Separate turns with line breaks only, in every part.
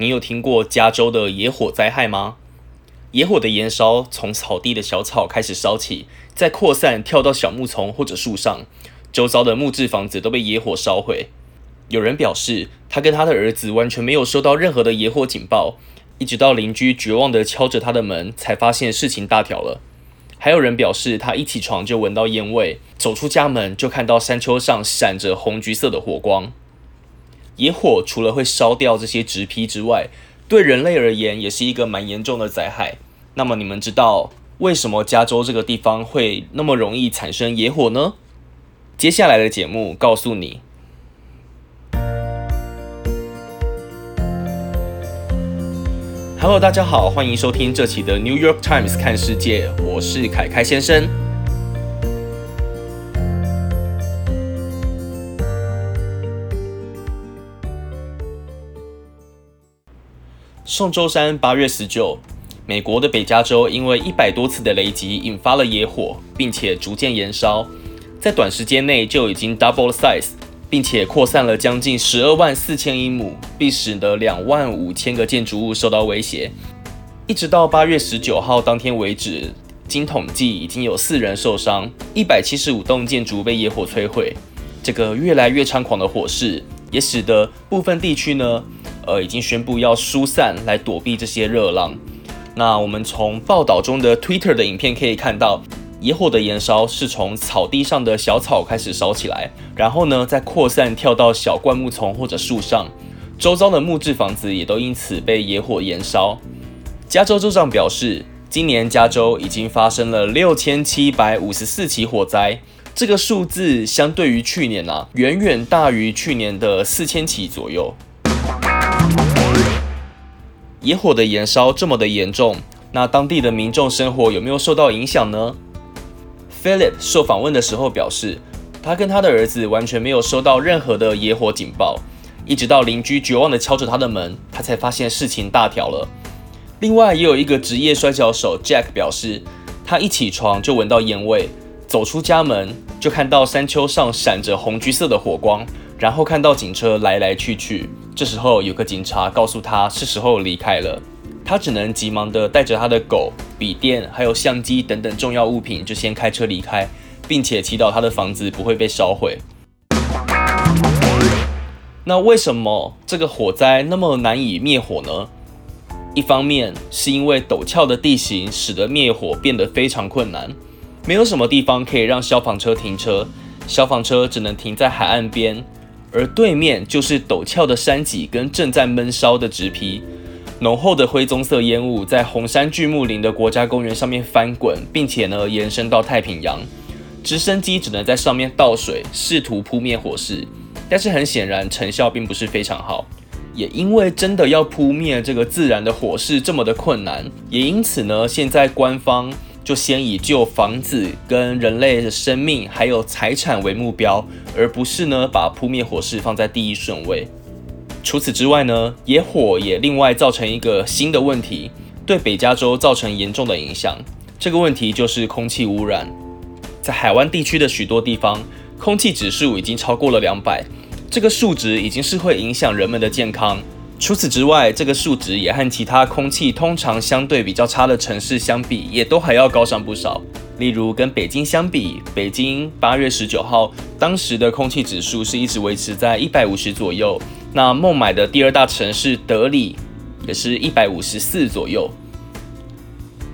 你有听过加州的野火灾害吗？野火的燃烧从草地的小草开始烧起，再扩散跳到小木丛或者树上，周遭的木质房子都被野火烧毁。有人表示，他跟他的儿子完全没有收到任何的野火警报，一直到邻居绝望地敲着他的门，才发现事情大条了。还有人表示，他一起床就闻到烟味，走出家门就看到山丘上闪着红橘色的火光。野火除了会烧掉这些植皮之外，对人类而言也是一个蛮严重的灾害。那么你们知道为什么加州这个地方会那么容易产生野火呢？接下来的节目告诉你。Hello，大家好，欢迎收听这期的 New York Times 看世界，我是凯凯先生。上周三八月十九，美国的北加州因为一百多次的雷击引发了野火，并且逐渐燃烧，在短时间内就已经 double size。并且扩散了将近十二万四千英亩，并使得两万五千个建筑物受到威胁。一直到八月十九号当天为止，经统计已经有四人受伤，一百七十五栋建筑被野火摧毁。这个越来越猖狂的火势，也使得部分地区呢，呃，已经宣布要疏散来躲避这些热浪。那我们从报道中的 Twitter 的影片可以看到。野火的燃烧是从草地上的小草开始烧起来，然后呢，再扩散跳到小灌木丛或者树上，周遭的木质房子也都因此被野火燃烧。加州州长表示，今年加州已经发生了六千七百五十四起火灾，这个数字相对于去年啊，远远大于去年的四千起左右。野火的燃烧这么的严重，那当地的民众生活有没有受到影响呢？Philip 受访问的时候表示，他跟他的儿子完全没有收到任何的野火警报，一直到邻居绝望地敲着他的门，他才发现事情大条了。另外，也有一个职业摔跤手 Jack 表示，他一起床就闻到烟味，走出家门就看到山丘上闪着红橘色的火光，然后看到警车来来去去。这时候有个警察告诉他是时候离开了。他只能急忙的带着他的狗、笔电、还有相机等等重要物品，就先开车离开，并且祈祷他的房子不会被烧毁。那为什么这个火灾那么难以灭火呢？一方面是因为陡峭的地形使得灭火变得非常困难，没有什么地方可以让消防车停车，消防车只能停在海岸边，而对面就是陡峭的山脊跟正在闷烧的植皮。浓厚的灰棕色烟雾在红山巨木林的国家公园上面翻滚，并且呢延伸到太平洋。直升机只能在上面倒水，试图扑灭火势，但是很显然成效并不是非常好。也因为真的要扑灭这个自然的火势这么的困难，也因此呢，现在官方就先以救房子跟人类的生命还有财产为目标，而不是呢把扑灭火势放在第一顺位。除此之外呢，野火也另外造成一个新的问题，对北加州造成严重的影响。这个问题就是空气污染。在海湾地区的许多地方，空气指数已经超过了两百，这个数值已经是会影响人们的健康。除此之外，这个数值也和其他空气通常相对比较差的城市相比，也都还要高上不少。例如跟北京相比，北京八月十九号当时的空气指数是一直维持在一百五十左右。那孟买的第二大城市德里也是一百五十四左右。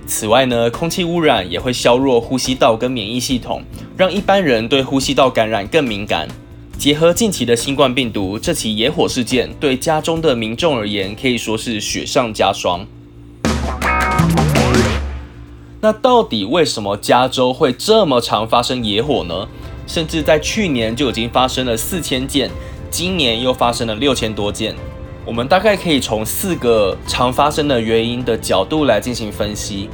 此外呢，空气污染也会削弱呼吸道跟免疫系统，让一般人对呼吸道感染更敏感。结合近期的新冠病毒，这起野火事件对家中的民众而言可以说是雪上加霜。那到底为什么加州会这么常发生野火呢？甚至在去年就已经发生了四千件。今年又发生了六千多件，我们大概可以从四个常发生的原因的角度来进行分析。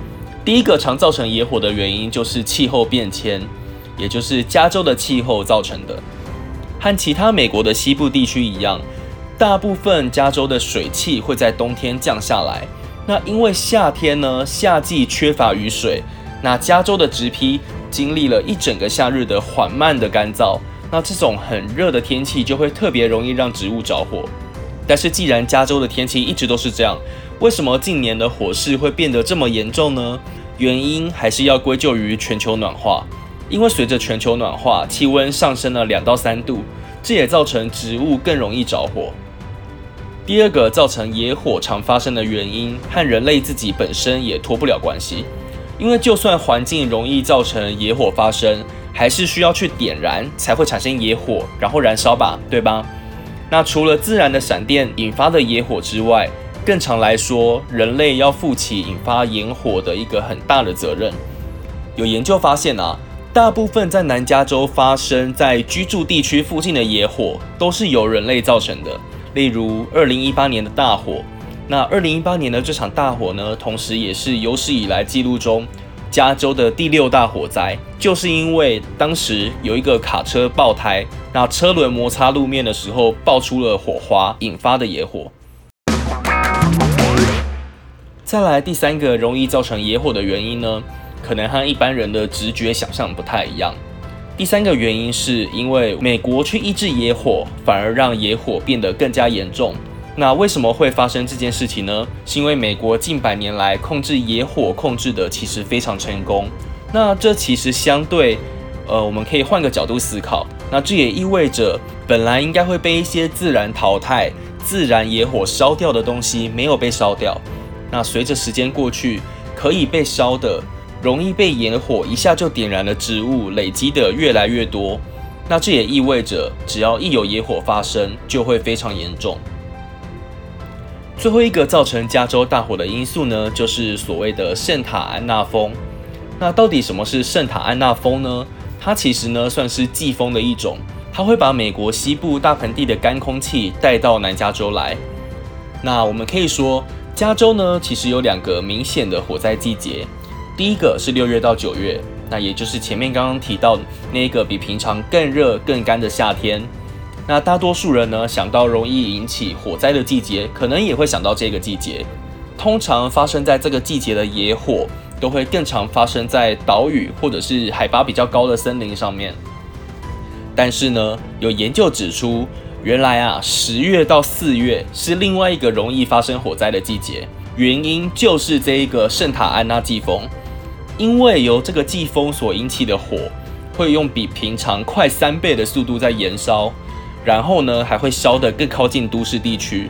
第一个常造成野火的原因就是气候变迁，也就是加州的气候造成的。和其他美国的西部地区一样，大部分加州的水汽会在冬天降下来。那因为夏天呢，夏季缺乏雨水，那加州的植批经历了一整个夏日的缓慢的干燥。那这种很热的天气就会特别容易让植物着火，但是既然加州的天气一直都是这样，为什么近年的火势会变得这么严重呢？原因还是要归咎于全球暖化。因为随着全球暖化，气温上升了两到三度，这也造成植物更容易着火。第二个造成野火常发生的原因，和人类自己本身也脱不了关系。因为就算环境容易造成野火发生，还是需要去点燃才会产生野火，然后燃烧吧，对吧？那除了自然的闪电引发的野火之外，更常来说，人类要负起引发野火的一个很大的责任。有研究发现啊。大部分在南加州发生在居住地区附近的野火，都是由人类造成的。例如，二零一八年的大火。那二零一八年的这场大火呢，同时也是有史以来记录中加州的第六大火灾，就是因为当时有一个卡车爆胎，那车轮摩擦路面的时候爆出了火花，引发的野火。再来第三个容易造成野火的原因呢？可能和一般人的直觉想象不太一样。第三个原因是因为美国去抑制野火，反而让野火变得更加严重。那为什么会发生这件事情呢？是因为美国近百年来控制野火控制的其实非常成功。那这其实相对，呃，我们可以换个角度思考。那这也意味着本来应该会被一些自然淘汰、自然野火烧掉的东西没有被烧掉。那随着时间过去，可以被烧的。容易被野火一下就点燃的植物累积的越来越多，那这也意味着只要一有野火发生，就会非常严重。最后一个造成加州大火的因素呢，就是所谓的圣塔安娜风。那到底什么是圣塔安娜风呢？它其实呢算是季风的一种，它会把美国西部大盆地的干空气带到南加州来。那我们可以说，加州呢其实有两个明显的火灾季节。第一个是六月到九月，那也就是前面刚刚提到那个比平常更热更干的夏天。那大多数人呢想到容易引起火灾的季节，可能也会想到这个季节。通常发生在这个季节的野火，都会更常发生在岛屿或者是海拔比较高的森林上面。但是呢，有研究指出，原来啊十月到四月是另外一个容易发生火灾的季节，原因就是这一个圣塔安娜季风。因为由这个季风所引起的火，会用比平常快三倍的速度在燃烧，然后呢还会烧得更靠近都市地区。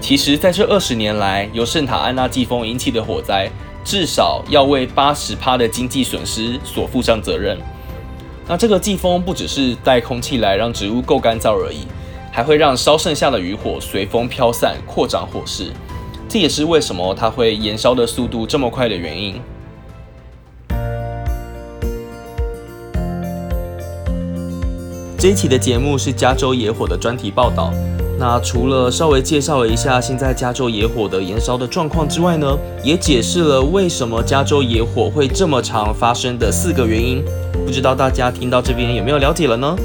其实，在这二十年来，由圣塔安娜季风引起的火灾，至少要为八十趴的经济损失所负上责任。那这个季风不只是带空气来让植物够干燥而已，还会让烧剩下的余火随风飘散，扩展火势。这也是为什么它会燃烧的速度这么快的原因。这一期的节目是加州野火的专题报道。那除了稍微介绍了一下现在加州野火的燃烧的状况之外呢，也解释了为什么加州野火会这么常发生的四个原因。不知道大家听到这边有没有了解了呢？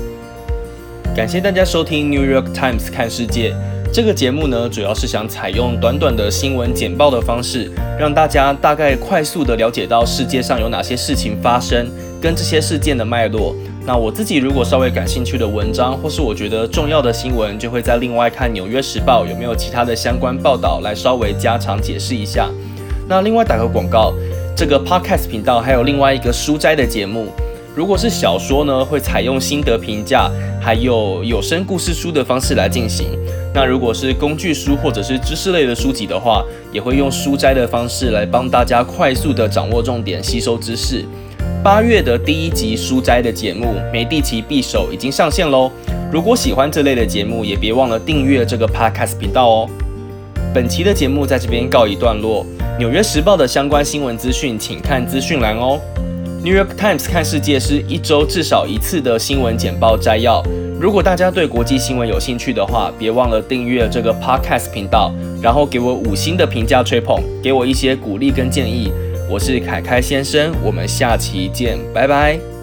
感谢大家收听《New York Times 看世界》这个节目呢，主要是想采用短短的新闻简报的方式，让大家大概快速的了解到世界上有哪些事情发生，跟这些事件的脉络。那我自己如果稍微感兴趣的文章，或是我觉得重要的新闻，就会在另外看《纽约时报》有没有其他的相关报道来稍微加长解释一下。那另外打个广告，这个 Podcast 频道还有另外一个书斋的节目。如果是小说呢，会采用心得评价，还有有声故事书的方式来进行。那如果是工具书或者是知识类的书籍的话，也会用书斋的方式来帮大家快速的掌握重点，吸收知识。八月的第一集书斋的节目《梅蒂奇匕首》已经上线喽！如果喜欢这类的节目，也别忘了订阅这个 Podcast 频道哦。本期的节目在这边告一段落。纽约时报的相关新闻资讯，请看资讯栏哦。New York Times 看世界是一周至少一次的新闻简报摘要。如果大家对国际新闻有兴趣的话，别忘了订阅这个 Podcast 频道，然后给我五星的评价吹捧，给我一些鼓励跟建议。我是凯凯先生，我们下期见，拜拜。